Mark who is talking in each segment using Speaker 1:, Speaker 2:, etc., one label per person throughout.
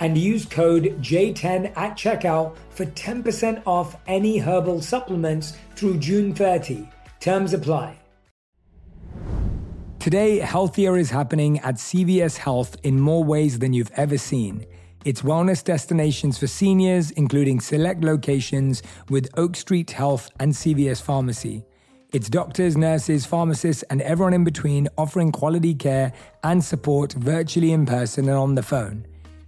Speaker 1: and use code J10 at checkout for 10% off any herbal supplements through June 30. Terms apply. Today, healthier is happening at CVS Health in more ways than you've ever seen. It's wellness destinations for seniors, including select locations with Oak Street Health and CVS Pharmacy. It's doctors, nurses, pharmacists, and everyone in between offering quality care and support virtually in person and on the phone.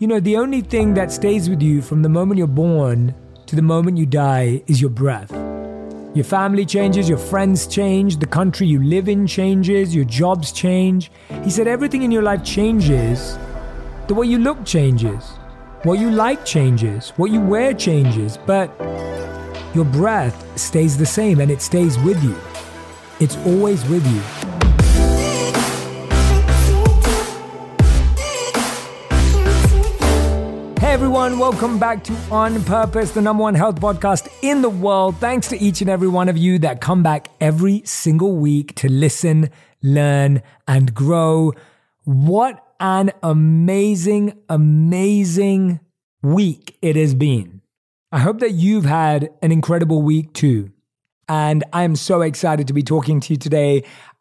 Speaker 1: You know, the only thing that stays with you from the moment you're born to the moment you die is your breath. Your family changes, your friends change, the country you live in changes, your jobs change. He said everything in your life changes. The way you look changes, what you like changes, what you wear changes, but your breath stays the same and it stays with you. It's always with you. Everyone, welcome back to On Purpose, the number one health podcast in the world. Thanks to each and every one of you that come back every single week to listen, learn, and grow. What an amazing, amazing week it has been. I hope that you've had an incredible week too. And I'm so excited to be talking to you today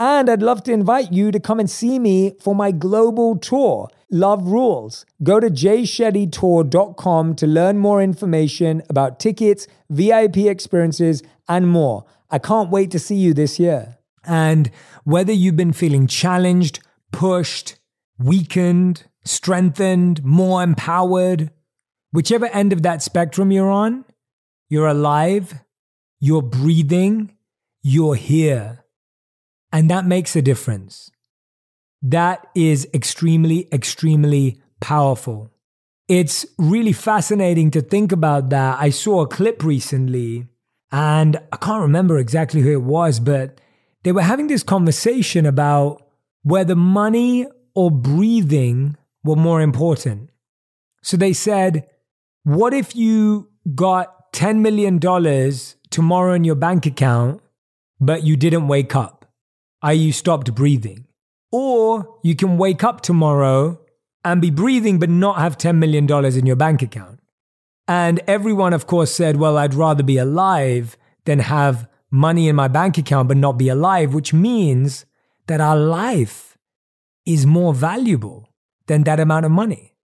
Speaker 1: And I'd love to invite you to come and see me for my global tour, Love Rules. Go to jayshettytour.com to learn more information about tickets, VIP experiences, and more. I can't wait to see you this year. And whether you've been feeling challenged, pushed, weakened, strengthened, more empowered, whichever end of that spectrum you're on, you're alive, you're breathing, you're here. And that makes a difference. That is extremely, extremely powerful. It's really fascinating to think about that. I saw a clip recently, and I can't remember exactly who it was, but they were having this conversation about whether money or breathing were more important. So they said, What if you got $10 million tomorrow in your bank account, but you didn't wake up? i.e., you stopped breathing. Or you can wake up tomorrow and be breathing but not have $10 million in your bank account. And everyone, of course, said, Well, I'd rather be alive than have money in my bank account but not be alive, which means that our life is more valuable than that amount of money.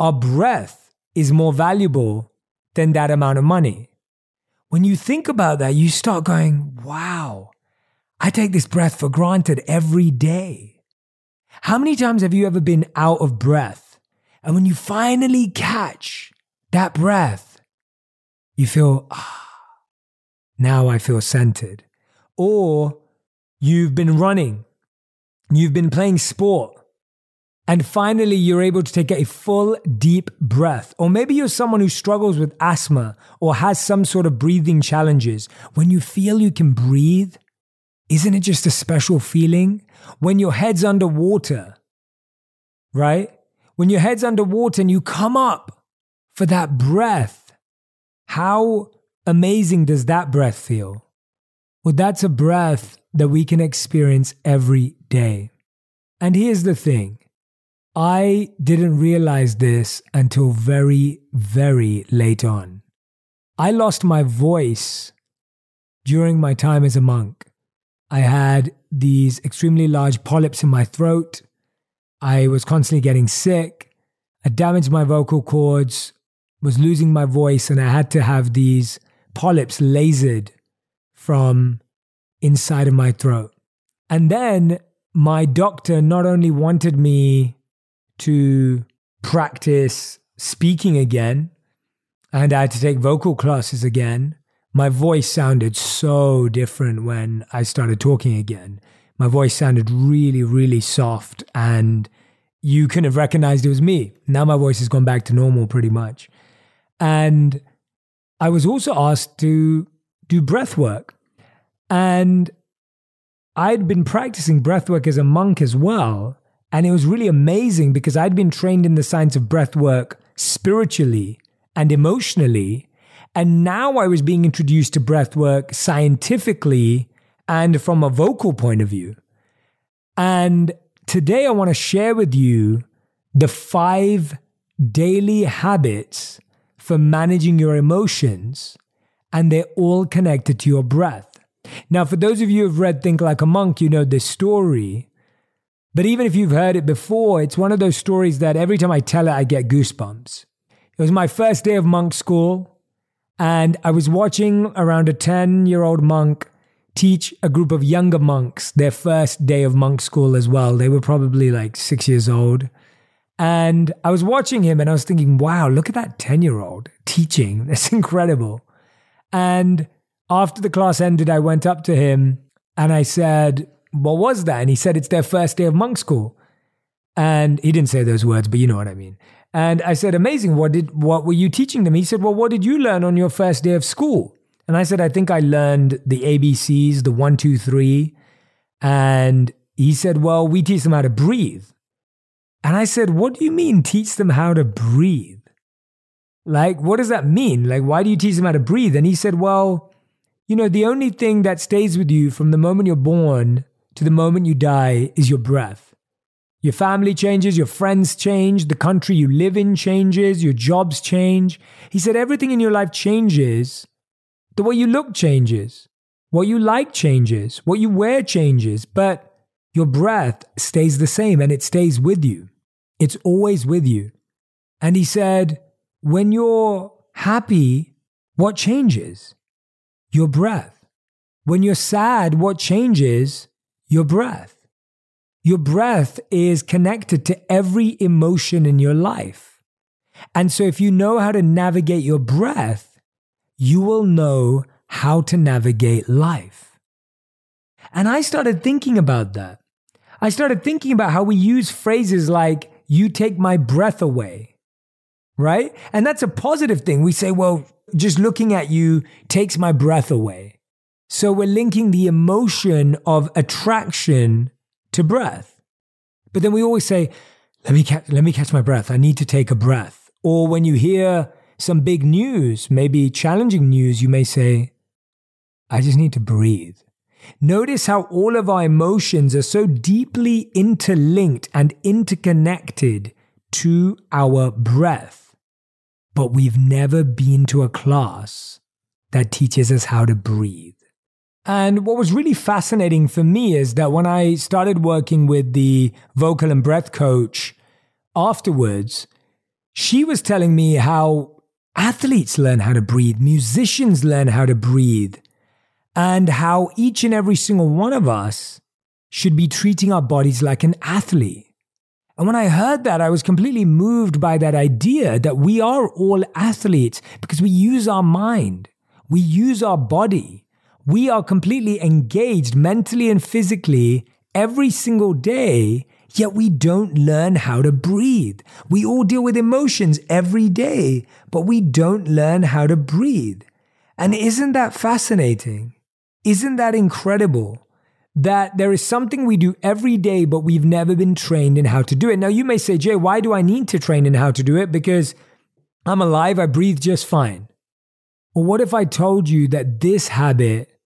Speaker 1: our breath is more valuable than that amount of money. When you think about that, you start going, wow, I take this breath for granted every day. How many times have you ever been out of breath? And when you finally catch that breath, you feel, ah, now I feel centered. Or you've been running, you've been playing sport, and finally you're able to take a full deep breath. Or maybe you're someone who struggles with asthma or has some sort of breathing challenges. When you feel you can breathe, isn't it just a special feeling? When your head's underwater, right? When your head's underwater and you come up for that breath, how amazing does that breath feel? Well, that's a breath that we can experience every day. And here's the thing I didn't realize this until very, very late on. I lost my voice during my time as a monk. I had these extremely large polyps in my throat. I was constantly getting sick. I damaged my vocal cords, was losing my voice, and I had to have these polyps lasered from inside of my throat. And then my doctor not only wanted me to practice speaking again, and I had to take vocal classes again. My voice sounded so different when I started talking again. My voice sounded really, really soft, and you couldn't have recognized it was me. Now my voice has gone back to normal pretty much. And I was also asked to do breath work. And I'd been practicing breath work as a monk as well. And it was really amazing because I'd been trained in the science of breath work spiritually and emotionally. And now I was being introduced to breath work scientifically and from a vocal point of view. And today I want to share with you the five daily habits for managing your emotions, and they're all connected to your breath. Now, for those of you who've read Think Like a Monk, you know this story. But even if you've heard it before, it's one of those stories that every time I tell it, I get goosebumps. It was my first day of monk school, and I was watching around a 10 year old monk teach a group of younger monks their first day of monk school as well. They were probably like six years old. And I was watching him and I was thinking, wow, look at that 10 year old teaching. That's incredible. And after the class ended, I went up to him and I said, What was that? And he said, It's their first day of monk school. And he didn't say those words, but you know what I mean. And I said, Amazing. What did what were you teaching them? He said, Well, what did you learn on your first day of school? And I said, I think I learned the ABCs, the one, two, three. And he said, Well, we teach them how to breathe. And I said, What do you mean teach them how to breathe? Like, what does that mean? Like, why do you teach them how to breathe? And he said, Well, you know, the only thing that stays with you from the moment you're born to the moment you die is your breath. Your family changes, your friends change, the country you live in changes, your jobs change. He said, Everything in your life changes. The way you look changes. What you like changes. What you wear changes. But your breath stays the same and it stays with you. It's always with you. And he said, when you're happy, what changes? Your breath. When you're sad, what changes? Your breath. Your breath is connected to every emotion in your life. And so if you know how to navigate your breath, you will know how to navigate life. And I started thinking about that. I started thinking about how we use phrases like, you take my breath away, right? And that's a positive thing. We say, well, just looking at you takes my breath away. So we're linking the emotion of attraction to breath. But then we always say, let me, ca- let me catch my breath. I need to take a breath. Or when you hear some big news, maybe challenging news, you may say, I just need to breathe. Notice how all of our emotions are so deeply interlinked and interconnected to our breath. But we've never been to a class that teaches us how to breathe. And what was really fascinating for me is that when I started working with the vocal and breath coach afterwards, she was telling me how athletes learn how to breathe, musicians learn how to breathe, and how each and every single one of us should be treating our bodies like an athlete. And when I heard that, I was completely moved by that idea that we are all athletes because we use our mind, we use our body, we are completely engaged mentally and physically every single day, yet we don't learn how to breathe. We all deal with emotions every day, but we don't learn how to breathe. And isn't that fascinating? Isn't that incredible? That there is something we do every day, but we've never been trained in how to do it. Now, you may say, Jay, why do I need to train in how to do it? Because I'm alive, I breathe just fine. Well, what if I told you that this habit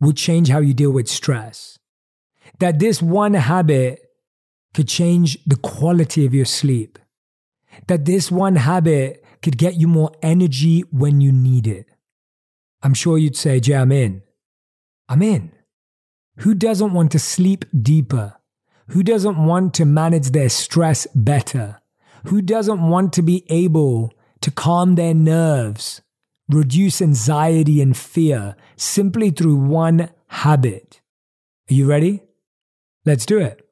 Speaker 1: would change how you deal with stress. That this one habit could change the quality of your sleep. That this one habit could get you more energy when you need it. I'm sure you'd say, Jay, I'm in. I'm in. Who doesn't want to sleep deeper? Who doesn't want to manage their stress better? Who doesn't want to be able to calm their nerves reduce anxiety and fear simply through one habit. Are you ready? Let's do it.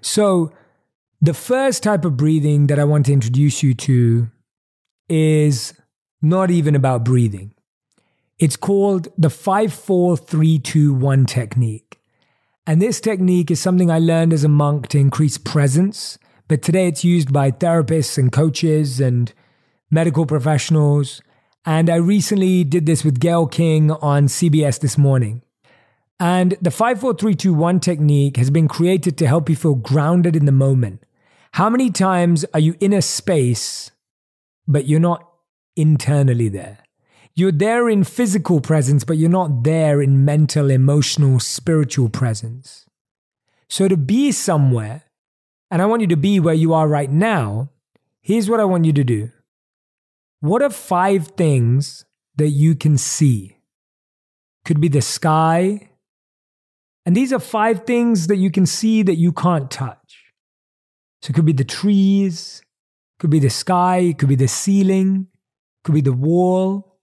Speaker 1: So, the first type of breathing that I want to introduce you to is not even about breathing. It's called the 54321 technique. And this technique is something I learned as a monk to increase presence, but today it's used by therapists and coaches and medical professionals and I recently did this with Gayle King on CBS this morning. And the 54321 technique has been created to help you feel grounded in the moment. How many times are you in a space, but you're not internally there? You're there in physical presence, but you're not there in mental, emotional, spiritual presence. So to be somewhere, and I want you to be where you are right now, here's what I want you to do what are five things that you can see? Could be the sky. And these are five things that you can see that you can't touch. So it could be the trees, could be the sky, could be the ceiling, could be the wall.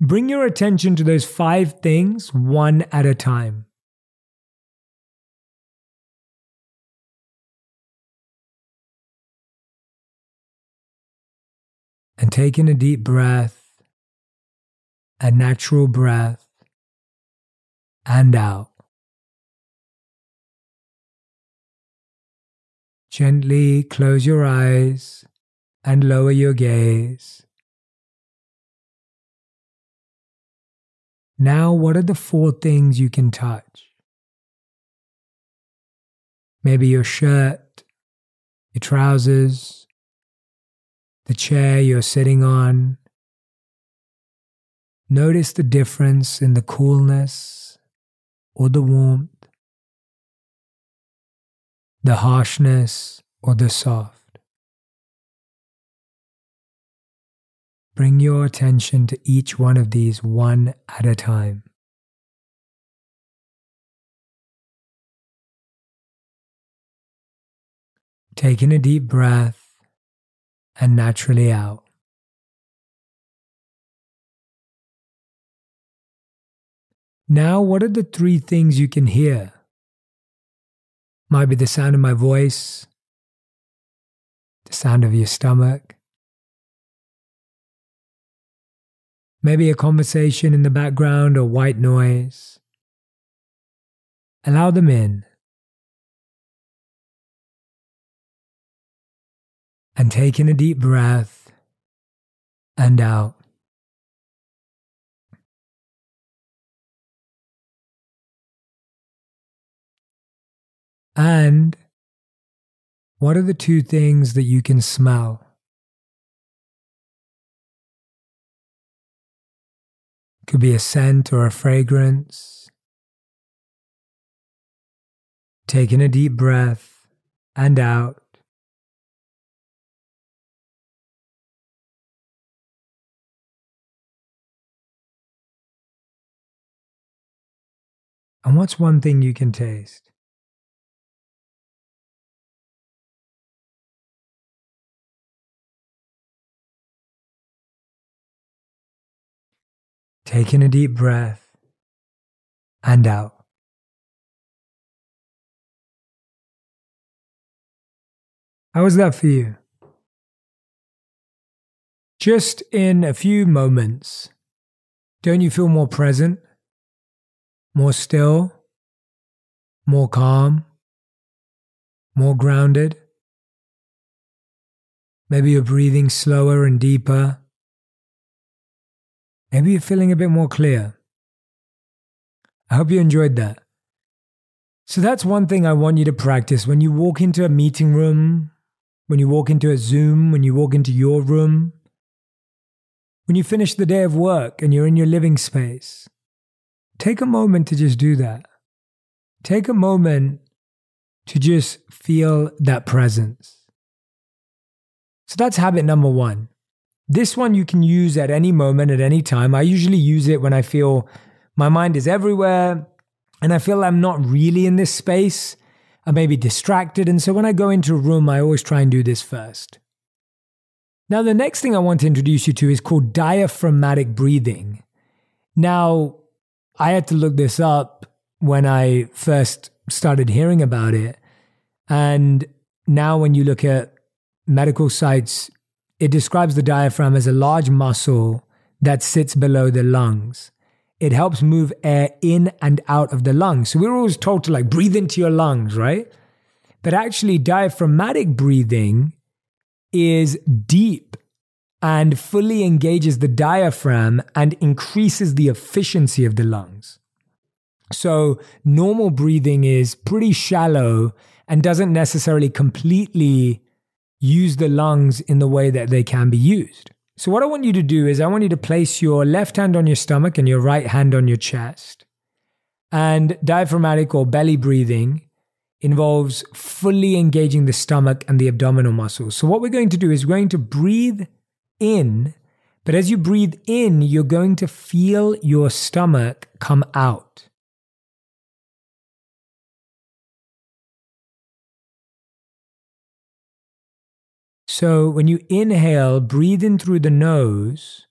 Speaker 1: Bring your attention to those five things one at a time. And take in a deep breath, a natural breath, and out. Gently close your eyes and lower your gaze. Now, what are the four things you can touch? Maybe your shirt, your trousers, the chair you're sitting on. Notice the difference in the coolness or the warmth, the harshness or the soft. Bring your attention to each one of these one at a time. Taking a deep breath and naturally out. Now, what are the three things you can hear? Might be the sound of my voice, the sound of your stomach, maybe a conversation in the background or white noise. Allow them in. And take in a deep breath and out. And what are the two things that you can smell? Could be a scent or a fragrance. Taking a deep breath and out. And what's one thing you can taste? Take in a deep breath and out. How was that for you? Just in a few moments, don't you feel more present? More still, more calm, more grounded? Maybe you're breathing slower and deeper. Maybe you're feeling a bit more clear. I hope you enjoyed that. So that's one thing I want you to practice when you walk into a meeting room, when you walk into a Zoom, when you walk into your room, when you finish the day of work and you're in your living space. Take a moment to just do that. Take a moment to just feel that presence. So that's habit number one. This one you can use at any moment, at any time. I usually use it when I feel my mind is everywhere and I feel I'm not really in this space. I may be distracted. And so when I go into a room, I always try and do this first. Now, the next thing I want to introduce you to is called diaphragmatic breathing. Now, I had to look this up when I first started hearing about it. And now, when you look at medical sites, it describes the diaphragm as a large muscle that sits below the lungs. It helps move air in and out of the lungs. So we're always told to like breathe into your lungs, right? But actually, diaphragmatic breathing is deep and fully engages the diaphragm and increases the efficiency of the lungs. So, normal breathing is pretty shallow and doesn't necessarily completely use the lungs in the way that they can be used. So, what I want you to do is, I want you to place your left hand on your stomach and your right hand on your chest. And diaphragmatic or belly breathing involves fully engaging the stomach and the abdominal muscles. So, what we're going to do is we're going to breathe in, but as you breathe in, you're going to feel your stomach come out. So when you inhale, breathe in through the nose,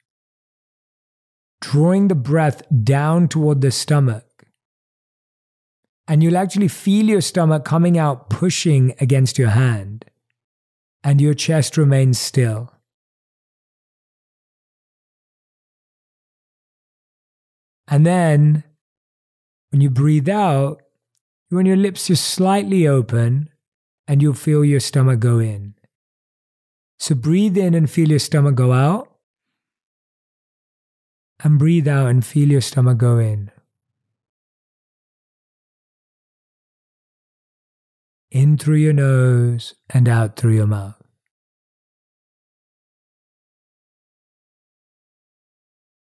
Speaker 1: drawing the breath down toward the stomach. And you'll actually feel your stomach coming out, pushing against your hand, and your chest remains still. And then when you breathe out, when your lips are slightly open, and you'll feel your stomach go in. So breathe in and feel your stomach go out. And breathe out and feel your stomach go in. In through your nose and out through your mouth.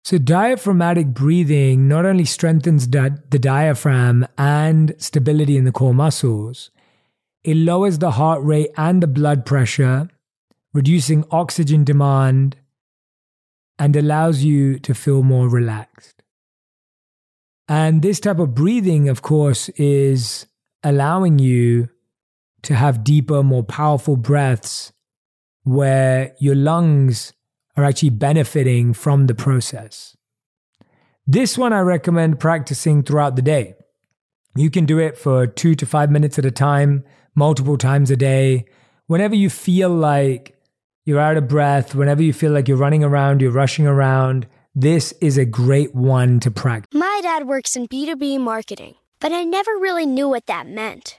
Speaker 1: So, diaphragmatic breathing not only strengthens the diaphragm and stability in the core muscles, it lowers the heart rate and the blood pressure reducing oxygen demand, and allows you to feel more relaxed. And this type of breathing, of course, is allowing you to have deeper, more powerful breaths where your lungs are actually benefiting from the process. This one I recommend practicing throughout the day. You can do it for two to five minutes at a time, multiple times a day. Whenever you feel like you're out of breath, whenever you feel like you're running around, you're rushing around, this is a great one to practice.
Speaker 2: My dad works in B2B marketing, but I never really knew what that meant.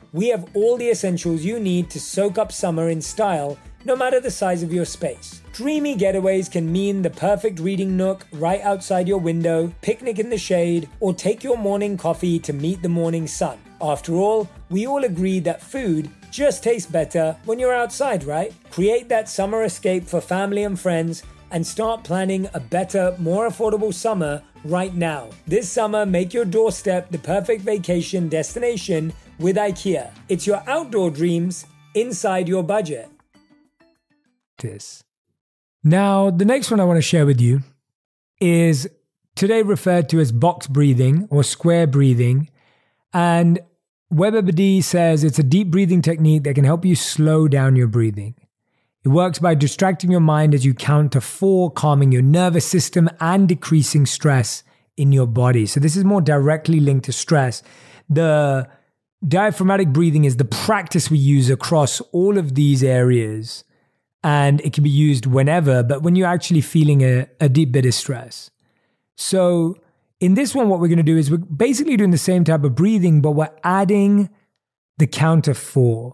Speaker 1: we have all the essentials you need to soak up summer in style, no matter the size of your space. Dreamy getaways can mean the perfect reading nook right outside your window, picnic in the shade, or take your morning coffee to meet the morning sun. After all, we all agree that food just tastes better when you're outside, right? Create that summer escape for family and friends and start planning a better, more affordable summer right now. This summer, make your doorstep the perfect vacation destination with IKEA. It's your outdoor dreams inside your budget. This. Now, the next one I want to share with you is today referred to as box breathing or square breathing. And WebMD says it's a deep breathing technique that can help you slow down your breathing. It works by distracting your mind as you count to four, calming your nervous system and decreasing stress in your body. So, this is more directly linked to stress. The diaphragmatic breathing is the practice we use across all of these areas and it can be used whenever but when you're actually feeling a, a deep bit of stress. So in this one what we're going to do is we're basically doing the same type of breathing but we're adding the count of four.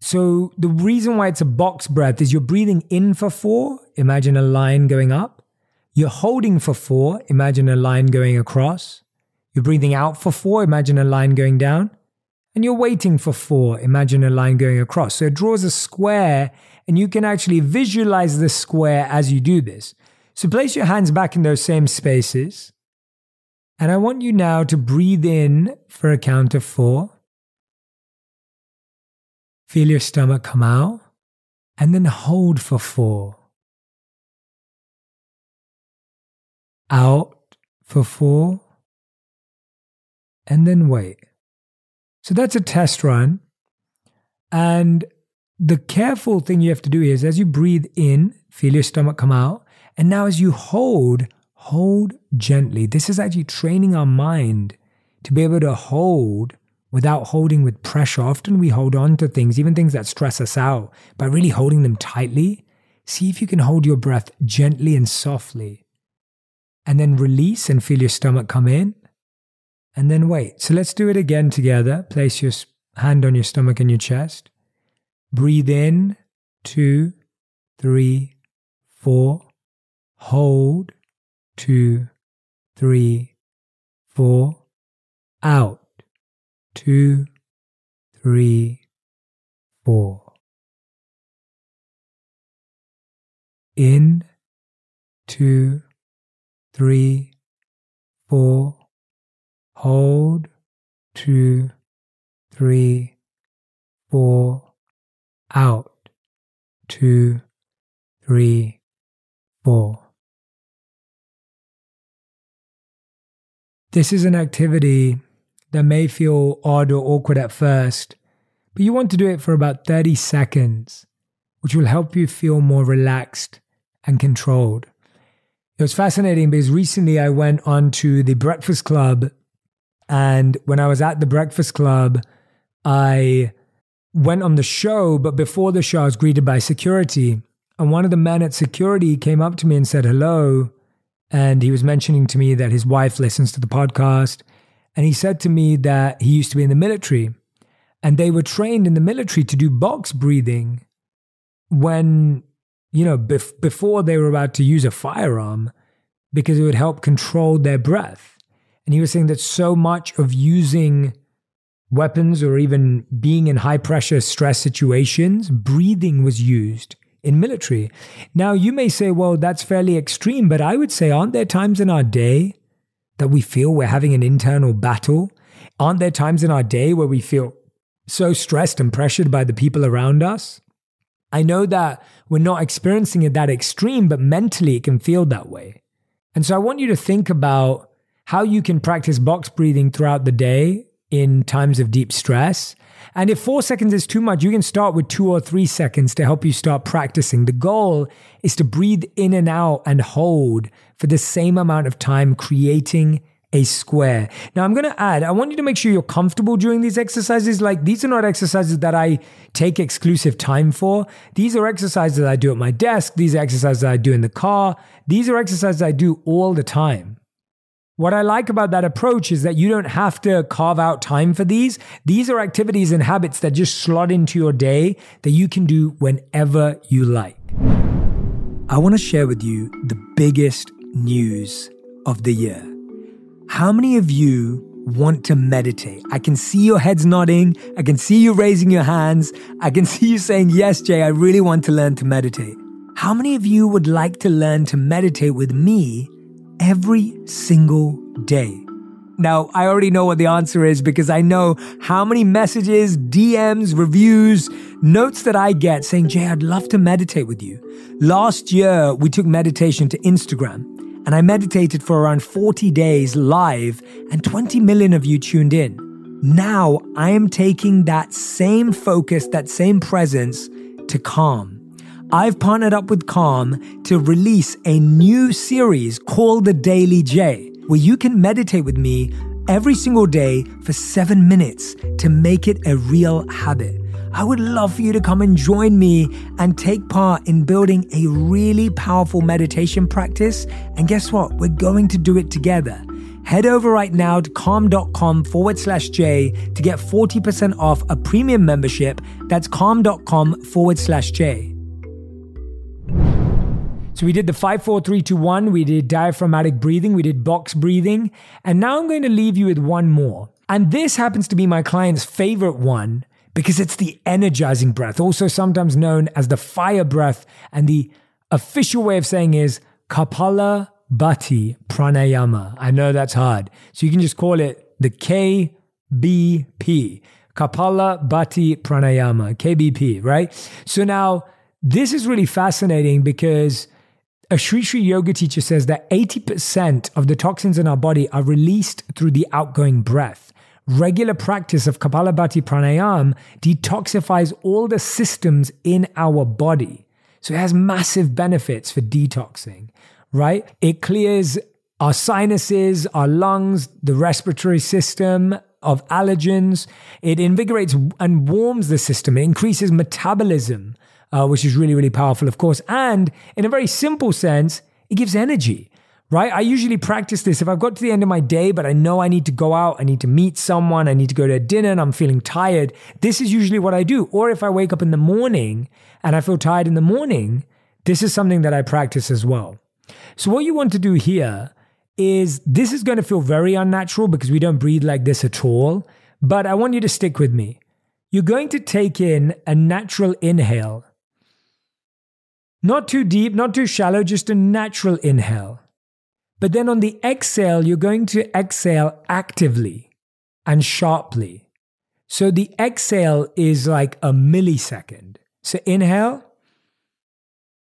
Speaker 1: So the reason why it's a box breath is you're breathing in for four imagine a line going up. You're holding for four imagine a line going across you're breathing out for four, imagine a line going down. And you're waiting for four, imagine a line going across. So it draws a square, and you can actually visualize the square as you do this. So place your hands back in those same spaces. And I want you now to breathe in for a count of four. Feel your stomach come out, and then hold for four. Out for four and then wait. So that's a test run. And the careful thing you have to do is as you breathe in, feel your stomach come out. And now as you hold, hold gently. This is actually training our mind to be able to hold without holding with pressure. Often we hold on to things, even things that stress us out, by really holding them tightly. See if you can hold your breath gently and softly. And then release and feel your stomach come in and then wait. So let's do it again together. Place your hand on your stomach and your chest. Breathe in, two, three, four. Hold, two, three, four. Out, two, three, four. In, two, three, four hold, two, three, four, out, two, three, four. This is an activity that may feel odd or awkward at first, but you want to do it for about 30 seconds, which will help you feel more relaxed and controlled. It was fascinating because recently I went on to the Breakfast Club and when I was at the Breakfast Club, I went on the show, but before the show, I was greeted by security. And one of the men at security came up to me and said, Hello, and he was mentioning to me that his wife listens to the podcast. And he said to me that he used to be in the military and they were trained in the military to do box breathing when, you know, bef- before they were about to use a firearm because it would help control their breath. And he was saying that so much of using weapons or even being in high pressure stress situations, breathing was used in military. Now, you may say, well, that's fairly extreme, but I would say, aren't there times in our day that we feel we're having an internal battle? Aren't there times in our day where we feel so stressed and pressured by the people around us? I know that we're not experiencing it that extreme, but mentally it can feel that way. And so I want you to think about how you can practice box breathing throughout the day in times of deep stress and if four seconds is too much, you can start with two or three seconds to help you start practicing. The goal is to breathe in and out and hold for the same amount of time, creating a square. Now, I'm going to add, I want you to make sure you're comfortable during these exercises. Like, these are not exercises that I take exclusive time for. These are exercises that I do at my desk. These are exercises that I do in the car. These are exercises I do all the time. What I like about that approach is that you don't have to carve out time for these. These are activities and habits that just slot into your day that you can do whenever you like. I want to share with you the biggest news of the year. How many of you want to meditate? I can see your heads nodding. I can see you raising your hands. I can see you saying, Yes, Jay, I really want to learn to meditate. How many of you would like to learn to meditate with me every single day? Now, I already know what the answer is because I know how many messages, DMs, reviews, notes that I get saying, Jay, I'd love to meditate with you. Last year, we took meditation to Instagram and I meditated for around 40 days live and 20 million of you tuned in. Now I am taking that same focus, that same presence to Calm. I've partnered up with Calm to release a new series called The Daily Jay, where you can meditate with me every single day for seven minutes to make it a real habit. I would love for you to come and join me and take part in building a really powerful meditation practice. And guess what? We're going to do it together. Head over right now to calm.com forward slash J to get 40% off a premium membership. That's calm.com forward slash J. So we did the five, four, three, two, one. We did diaphragmatic breathing. We did box breathing. And now I'm going to leave you with one more. And this happens to be my client's favorite one because it's the energizing breath, also sometimes known as the fire breath. And the official way of saying is Kapala Bhati Pranayama. I know that's hard. So you can just call it the KBP. Kapalabhati Pranayama, KBP, right? So now this is really fascinating because a Sri Sri yoga teacher says that 80% of the toxins in our body are released through the outgoing breath. Regular practice of Kapalabhati Pranayam detoxifies all the systems in our body. So it has massive benefits for detoxing, right? It clears our sinuses, our lungs, the respiratory system of allergens. It invigorates and warms the system. It increases metabolism uh, which is really, really powerful, of course. And in a very simple sense, it gives energy, right? I usually practice this if I've got to the end of my day, but I know I need to go out, I need to meet someone, I need to go to a dinner, and I'm feeling tired. This is usually what I do. Or if I wake up in the morning and I feel tired in the morning, this is something that I practice as well. So, what you want to do here is this is going to feel very unnatural because we don't breathe like this at all. But I want you to stick with me. You're going to take in a natural inhale not too deep, not too shallow, just a natural inhale. But then on the exhale, you're going to exhale actively and sharply. So the exhale is like a millisecond. So inhale,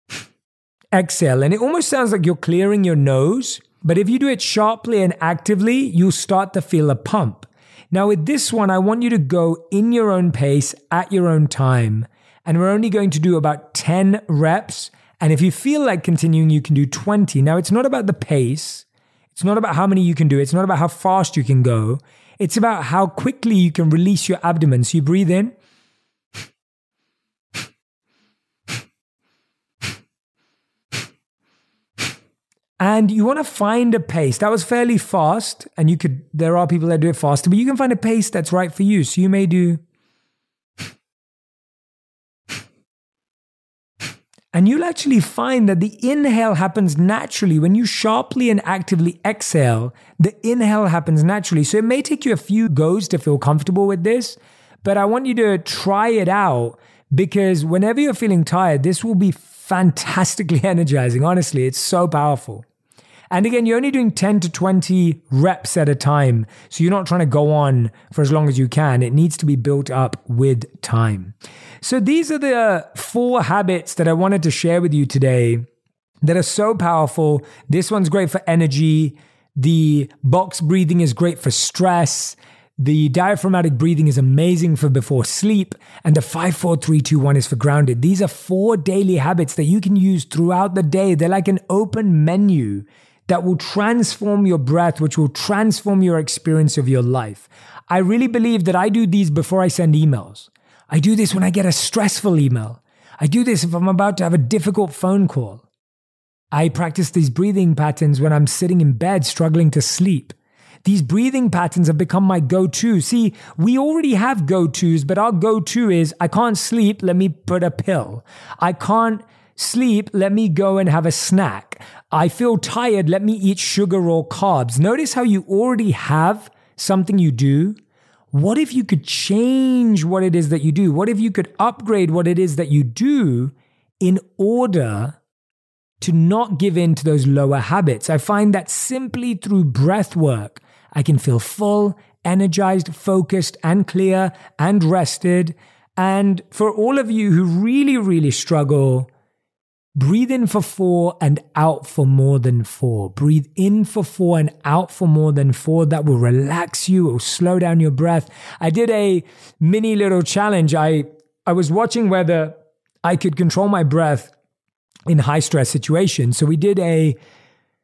Speaker 1: exhale. And it almost sounds like you're clearing your nose. But if you do it sharply and actively, you'll start to feel a pump. Now, with this one, I want you to go in your own pace at your own time and we're only going to do about 10 reps. And if you feel like continuing, you can do 20. Now, it's not about the pace, it's not about how many you can do, it's not about how fast you can go. It's about how quickly you can release your abdomen. So you breathe in. And you want to find a pace that was fairly fast, and you could, there are people that do it faster, but you can find a pace that's right for you. So you may do, and you'll actually find that the inhale happens naturally. When you sharply and actively exhale, the inhale happens naturally. So it may take you a few goes to feel comfortable with this, but I want you to try it out because whenever you're feeling tired, this will be fantastically energizing. Honestly, it's so powerful. And again, you're only doing 10 to 20 reps at a time. So you're not trying to go on for as long as you can. It needs to be built up with time. So these are the uh, four habits that I wanted to share with you today that are so powerful. This one's great for energy. The box breathing is great for stress. The diaphragmatic breathing is amazing for before sleep, and the 5 4 3 2 1 is for grounded. These are four daily habits that you can use throughout the day. They're like an open menu that will transform your breath, which will transform your experience of your life. I really believe that I do these before I send emails. I do this when I get a stressful email. I do this if I'm about to have a difficult phone call. I practice these breathing patterns when I'm sitting in bed struggling to sleep. These breathing patterns have become my go to. See, we already have go tos, but our go to is I can't sleep, let me put a pill. I can't sleep, let me go and have a snack. I feel tired, let me eat sugar or carbs. Notice how you already have something you do. What if you could change what it is that you do? What if you could upgrade what it is that you do in order to not give in to those lower habits? I find that simply through breath work, I can feel full, energized, focused, and clear and rested. And for all of you who really, really struggle Breathe in for four and out for more than four. Breathe in for four and out for more than four. That will relax you. It will slow down your breath. I did a mini little challenge. I, I was watching whether I could control my breath in high stress situations. So we did a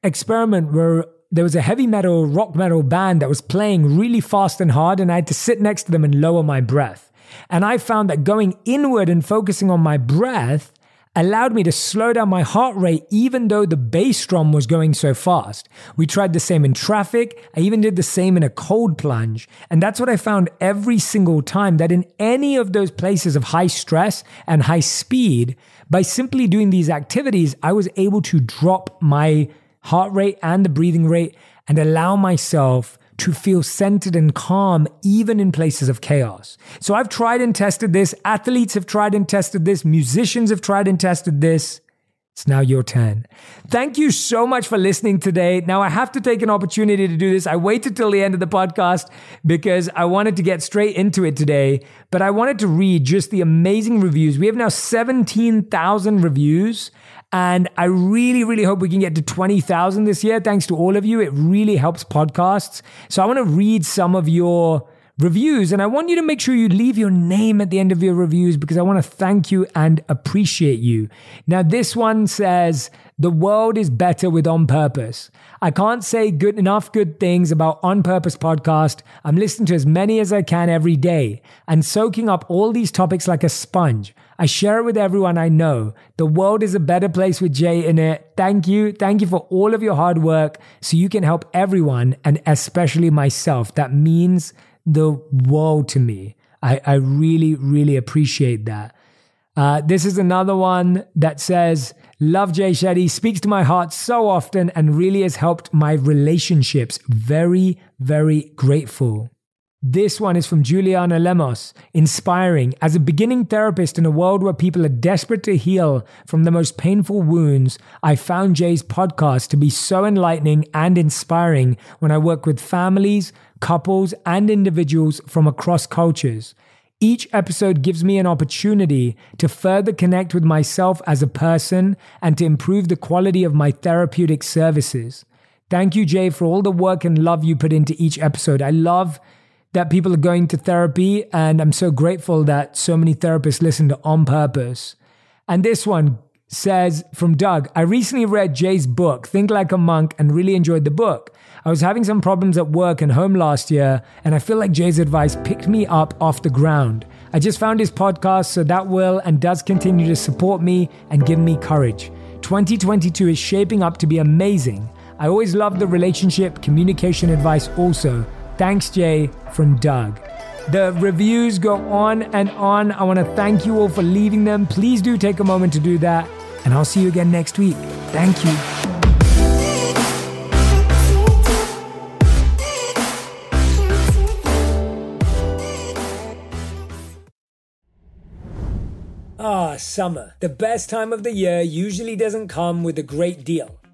Speaker 1: experiment where there was a heavy metal, rock metal band that was playing really fast and hard, and I had to sit next to them and lower my breath. And I found that going inward and focusing on my breath allowed me to slow down my heart rate even though the bass drum was going so fast. We tried the same in traffic. I even did the same in a cold plunge. And that's what I found every single time that in any of those places of high stress and high speed, by simply doing these activities, I was able to drop my heart rate and the breathing rate and allow myself to feel centered and calm even in places of chaos. So I've tried and tested this. Athletes have tried and tested this. Musicians have tried and tested this. It's now your turn. Thank you so much for listening today. Now, I have to take an opportunity to do this. I waited till the end of the podcast because I wanted to get straight into it today, but I wanted to read just the amazing reviews. We have now 17,000 reviews. And I really, really hope we can get to 20,000 this year. Thanks to all of you. It really helps podcasts. So I want to read some of your reviews and I want you to make sure you leave your name at the end of your reviews because I want to thank you and appreciate you. Now, this one says, the world is better with On Purpose. I can't say good enough good things about On Purpose podcast. I'm listening to as many as I can every day and soaking up all these topics like a sponge. I share it with everyone I know. The world is a better place with Jay in it. Thank you. Thank you for all of your hard work so you can help everyone and especially myself. That means the world to me. I, I really, really appreciate that. Uh, this is another one that says, Love Jay Shetty, speaks to my heart so often and really has helped my relationships. Very, very grateful. This one is from Juliana Lemos. Inspiring. As a beginning therapist in a world where people are desperate to heal from the most painful wounds, I found Jay's podcast to be so enlightening and inspiring when I work with families, couples, and individuals from across cultures. Each episode gives me an opportunity to further connect with myself as a person and to improve the quality of my therapeutic services. Thank you, Jay, for all the work and love you put into each episode. I love that people are going to therapy, and I'm so grateful that so many therapists listen to On Purpose. And this one says from Doug I recently read Jay's book, Think Like a Monk, and really enjoyed the book. I was having some problems at work and home last year, and I feel like Jay's advice picked me up off the ground. I just found his podcast, so that will and does continue to support me and give me courage. 2022 is shaping up to be amazing. I always love the relationship communication advice also. Thanks, Jay, from Doug. The reviews go on and on. I want to thank you all for leaving them. Please do take a moment to do that. And I'll see you again next week. Thank you. Ah, summer. The best time of the year usually doesn't come with a great deal.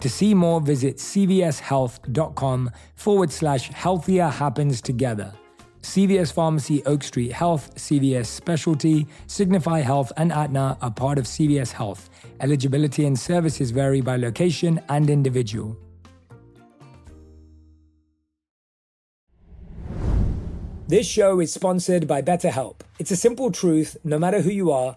Speaker 1: To see more, visit cvshealth.com forward slash healthier happens together. CVS Pharmacy, Oak Street Health, CVS Specialty, Signify Health, and Aetna are part of CVS Health. Eligibility and services vary by location and individual. This show is sponsored by BetterHelp. It's a simple truth no matter who you are,